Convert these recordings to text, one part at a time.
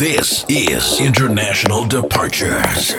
This is International Departures.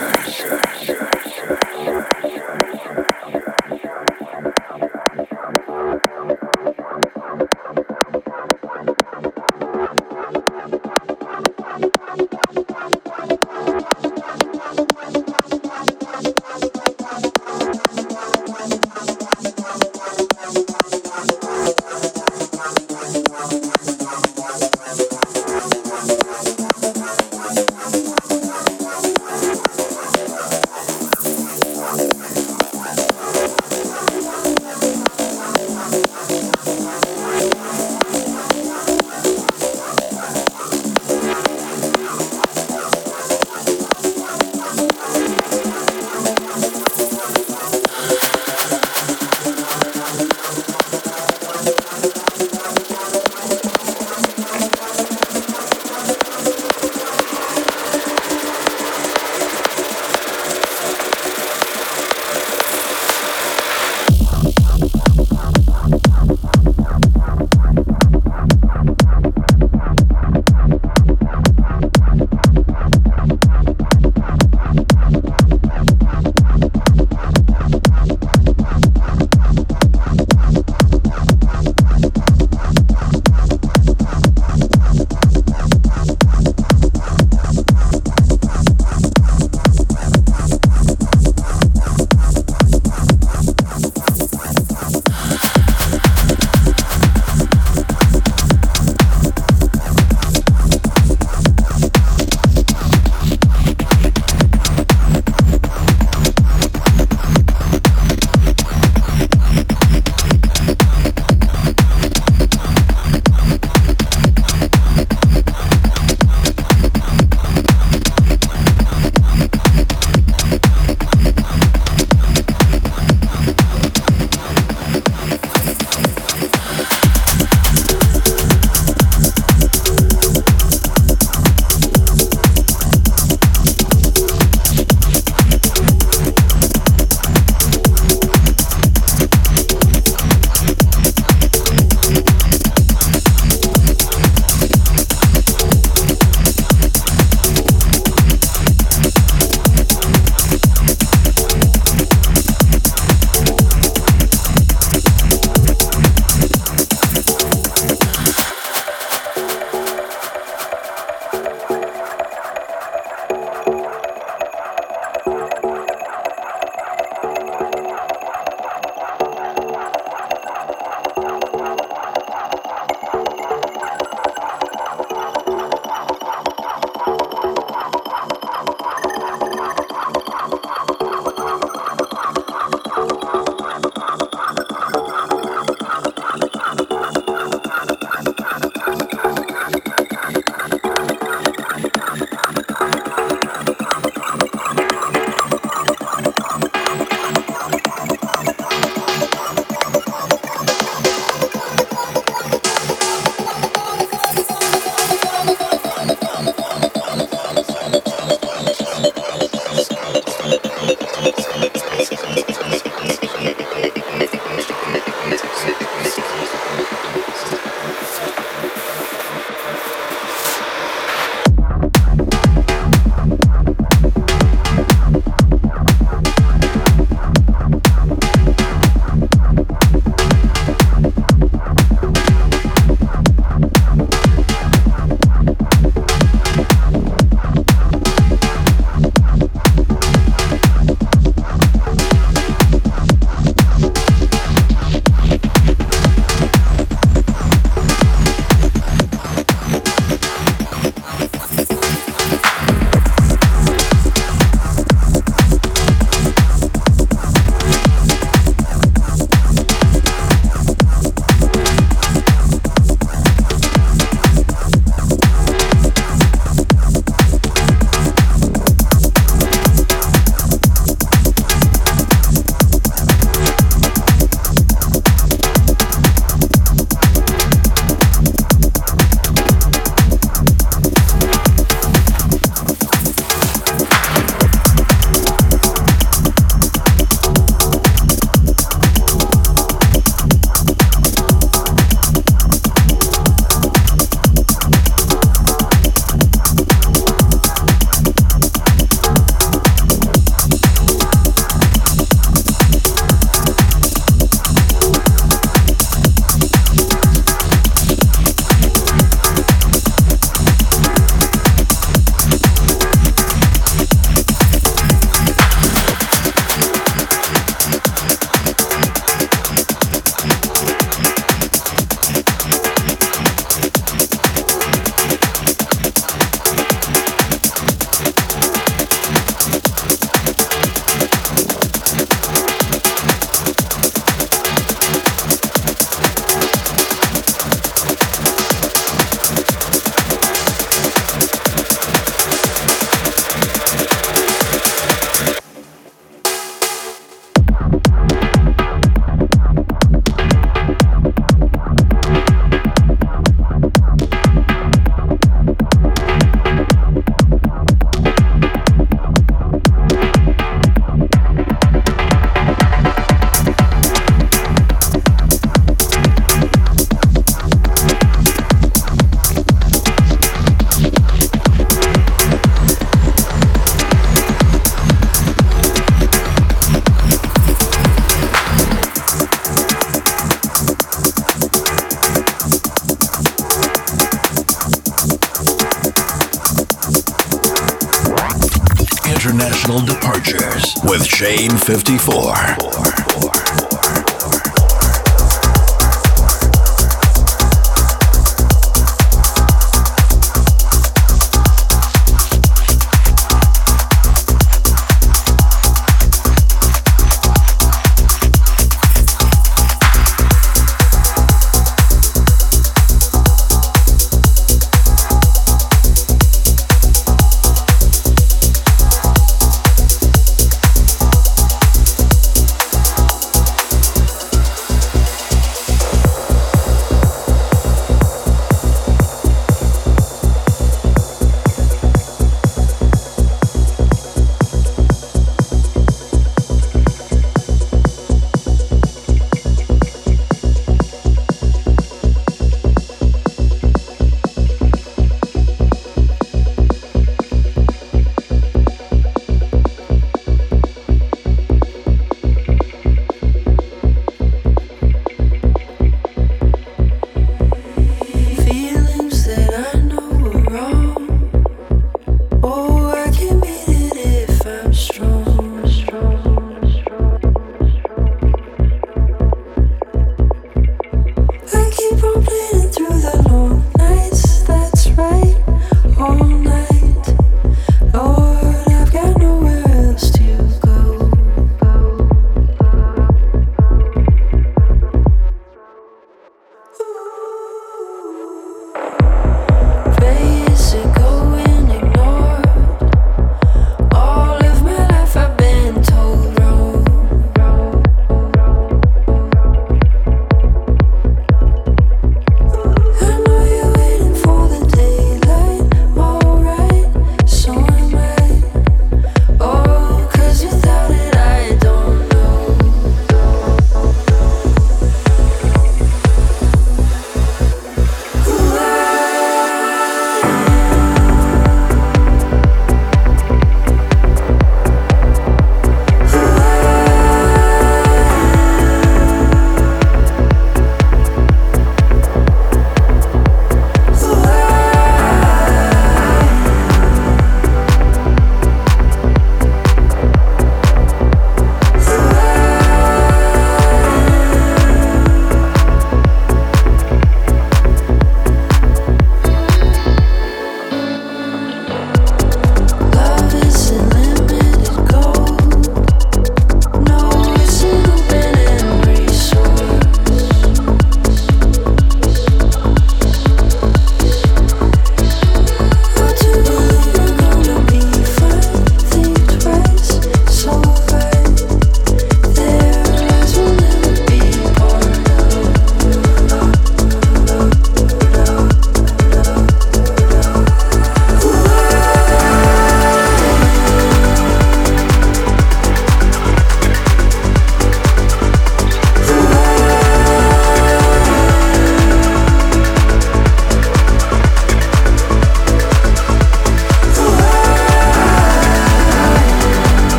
Four.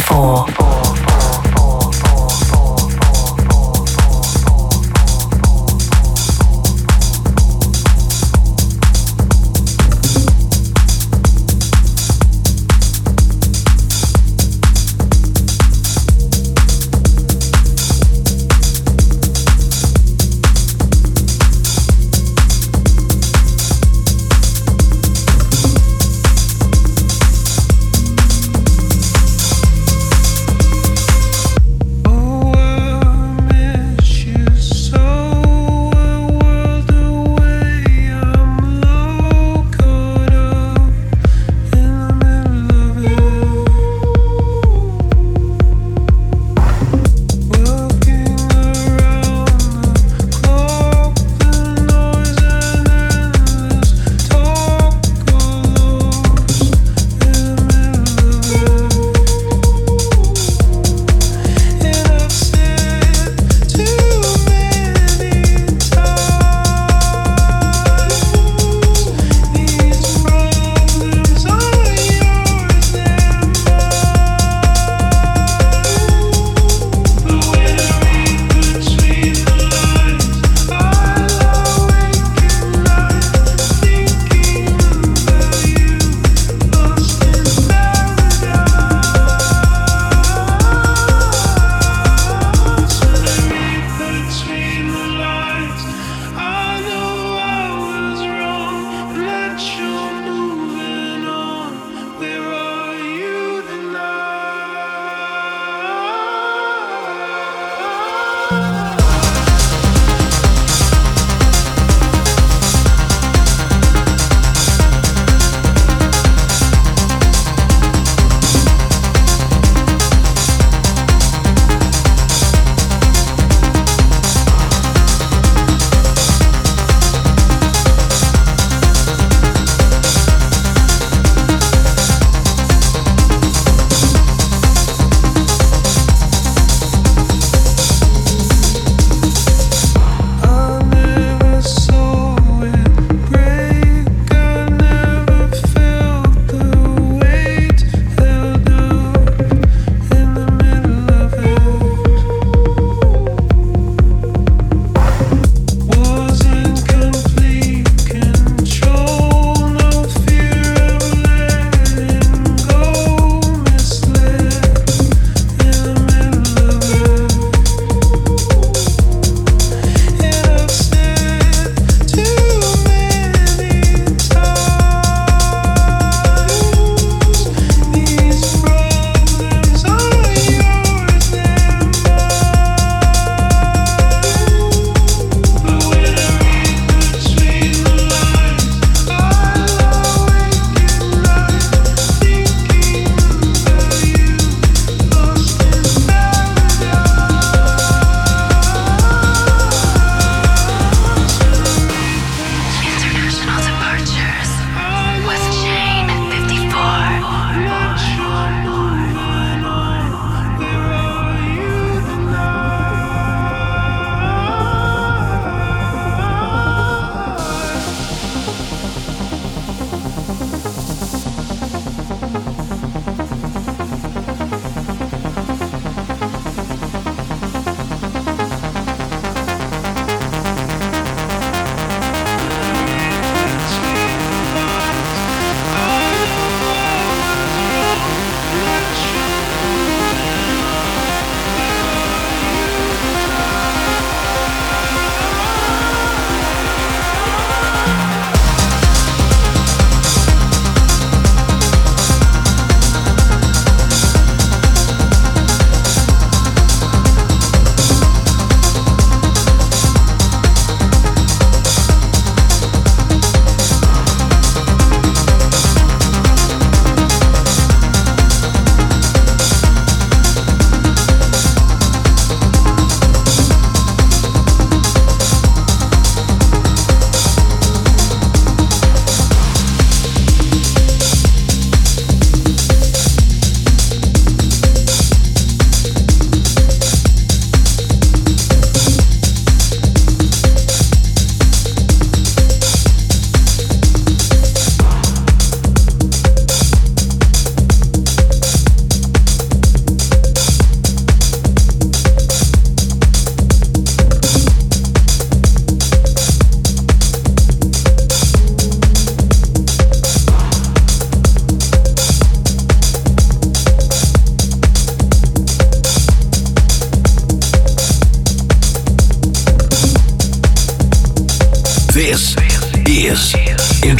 54.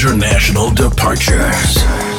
International Departures.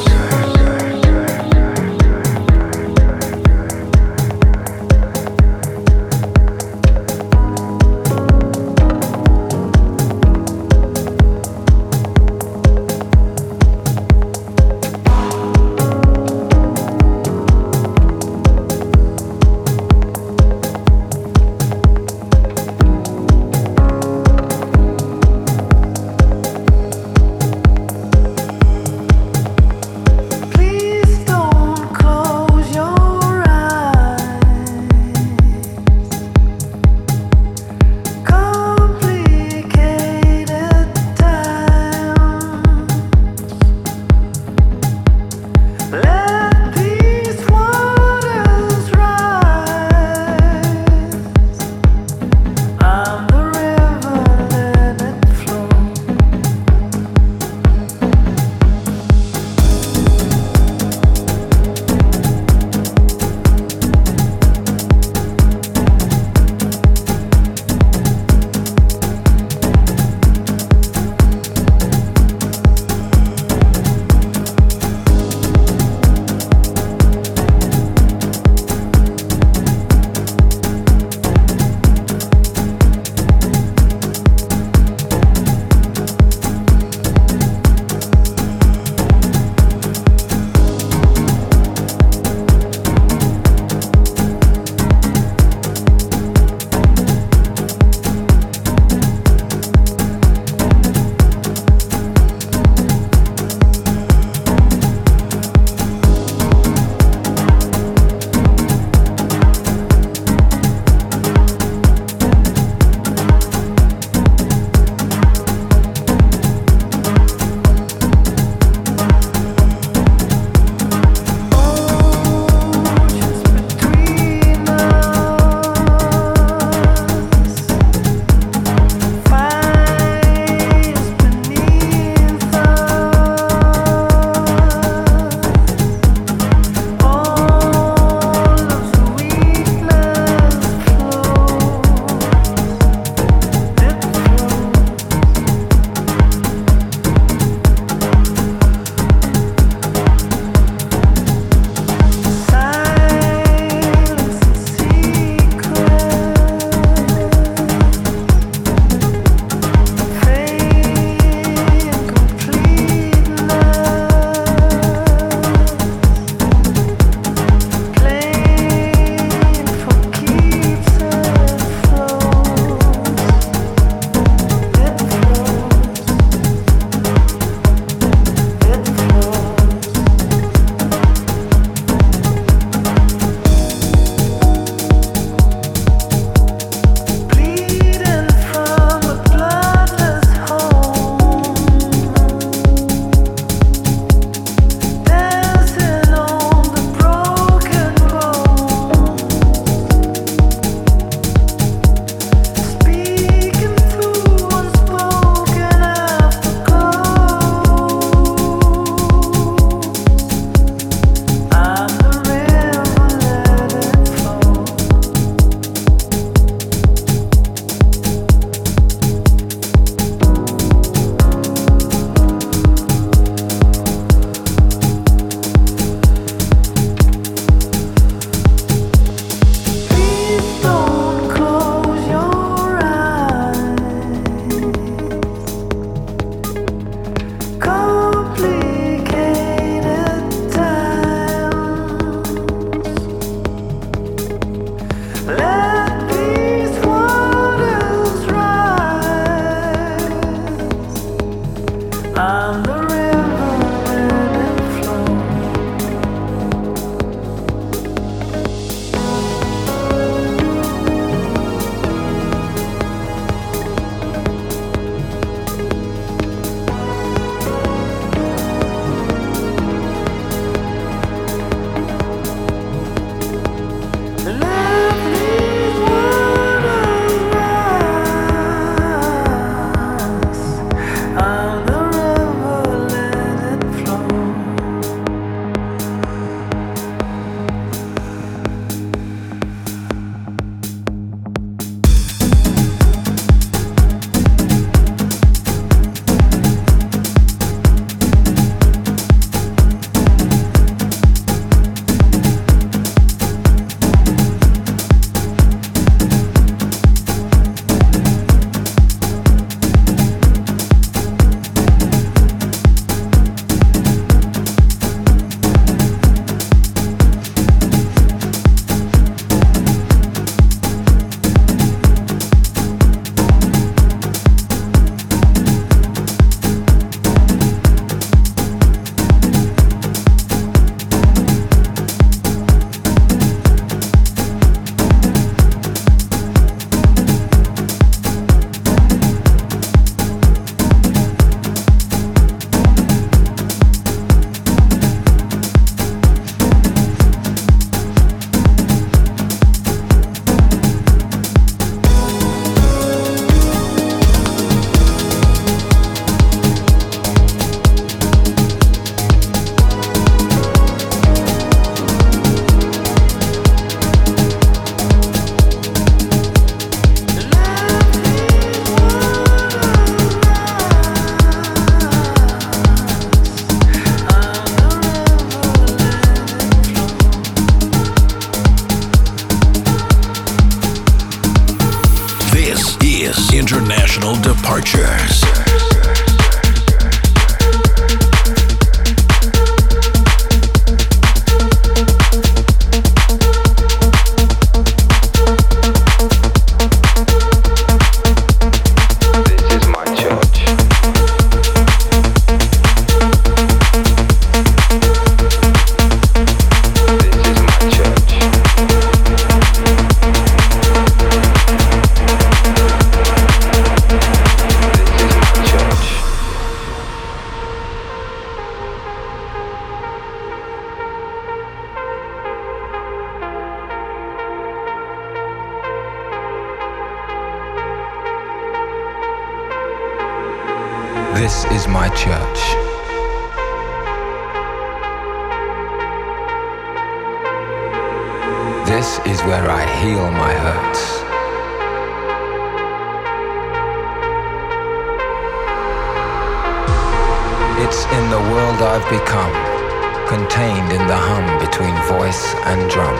This is my church. This is where I heal my hurts. It's in the world I've become, contained in the hum between voice and drum.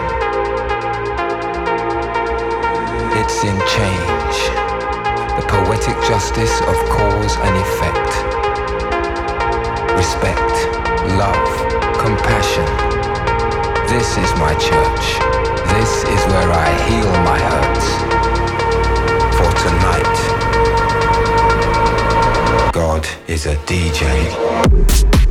It's in change the poetic justice of cause and effect. Respect, love, compassion. This is my church. This is where I heal my hurts. For tonight, God is a DJ.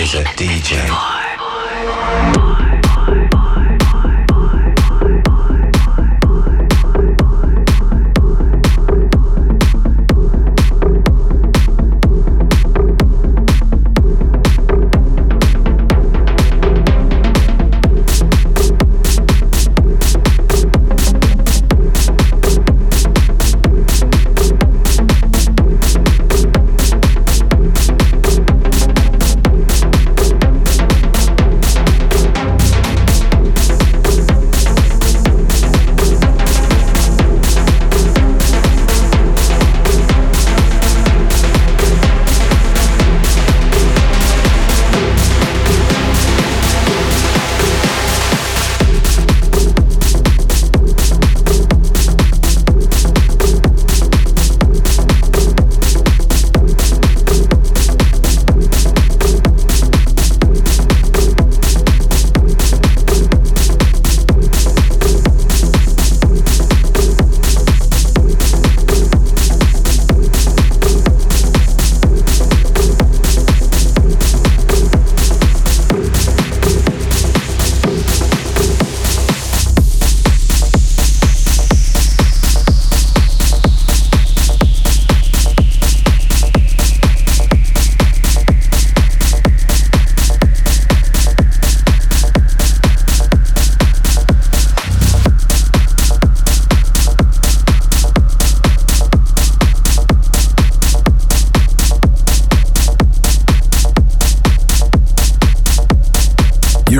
is a DJ.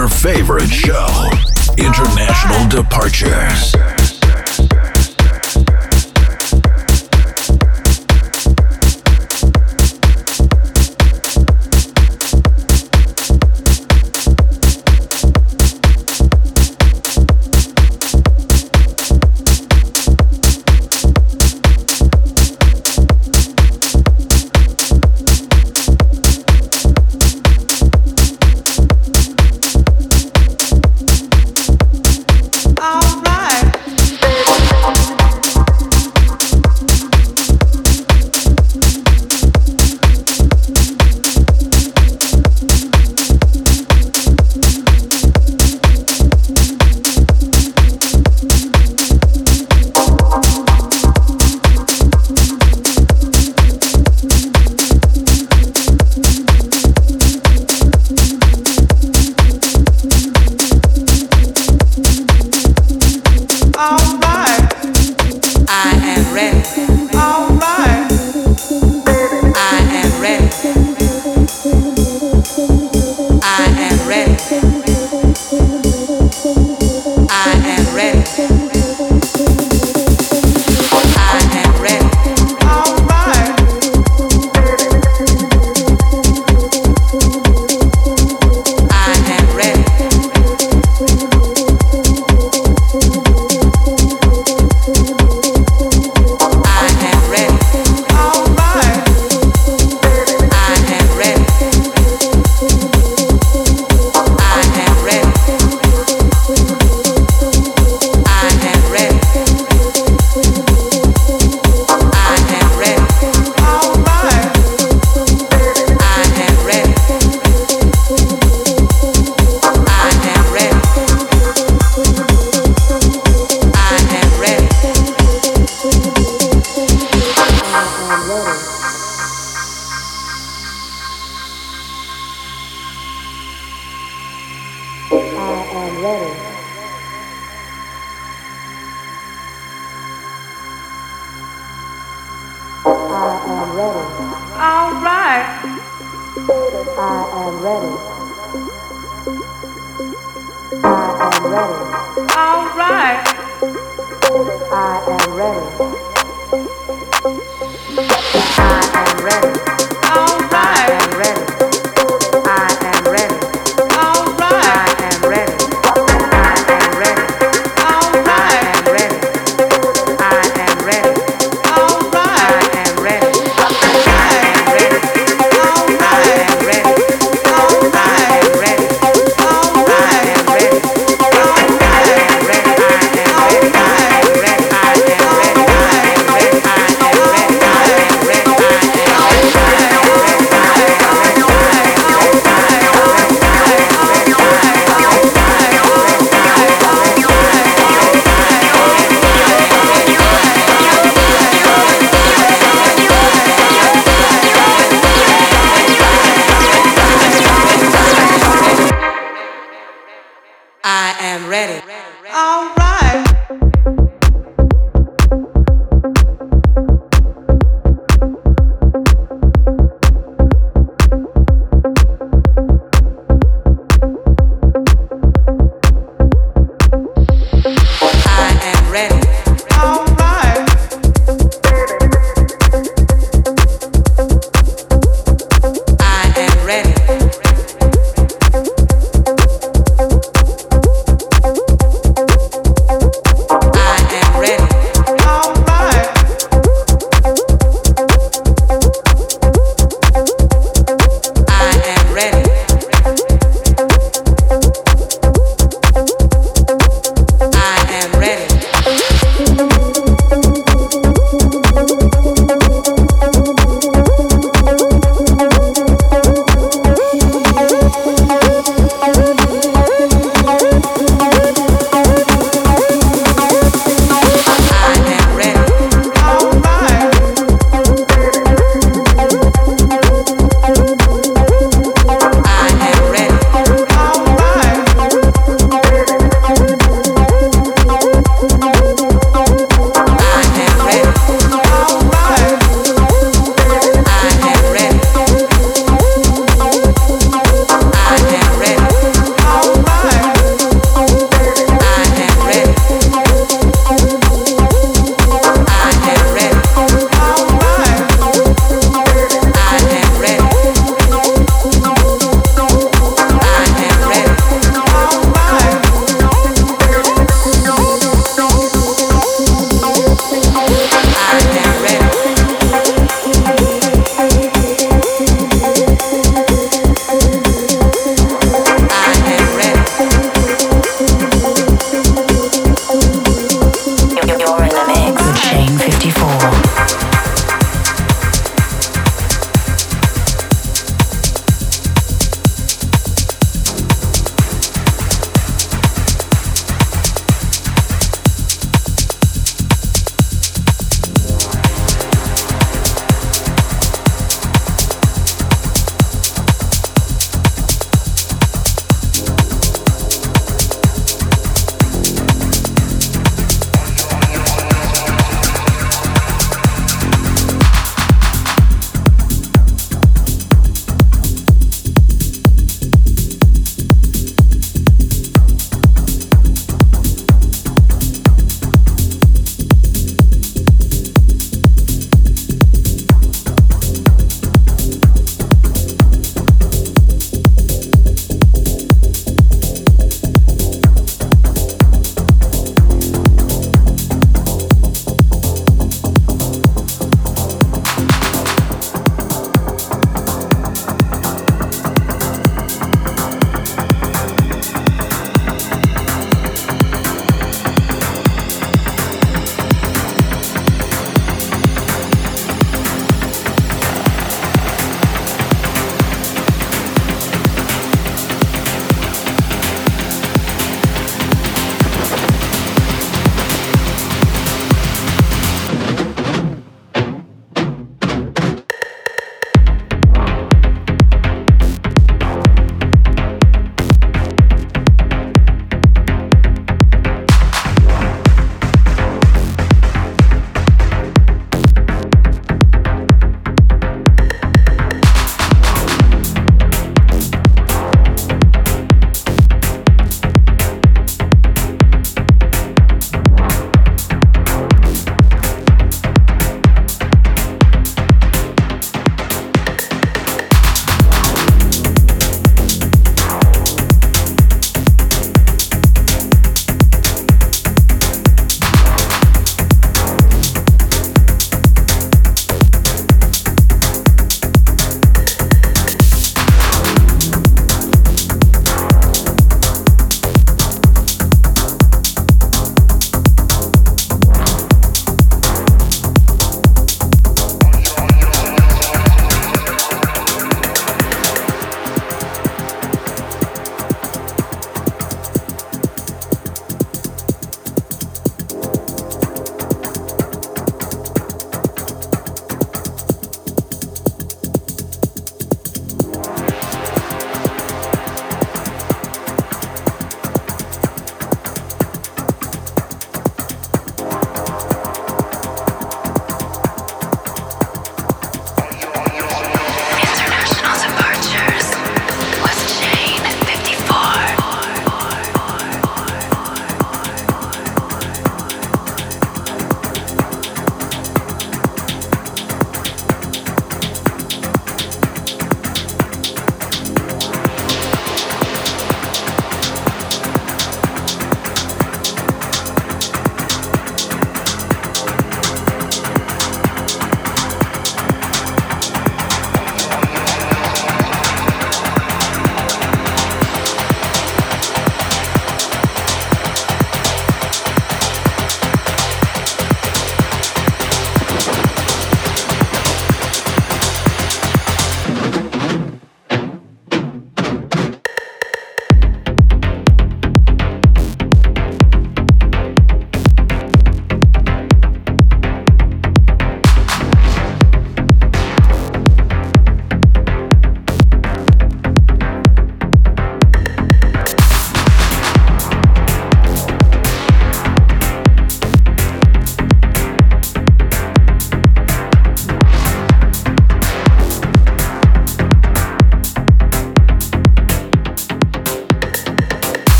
your favorite show, International Departures.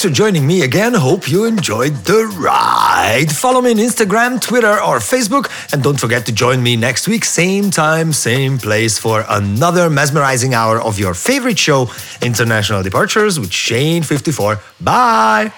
Thanks for joining me again. Hope you enjoyed the ride. Follow me on Instagram, Twitter, or Facebook. And don't forget to join me next week, same time, same place, for another mesmerizing hour of your favorite show, International Departures with Shane54. Bye.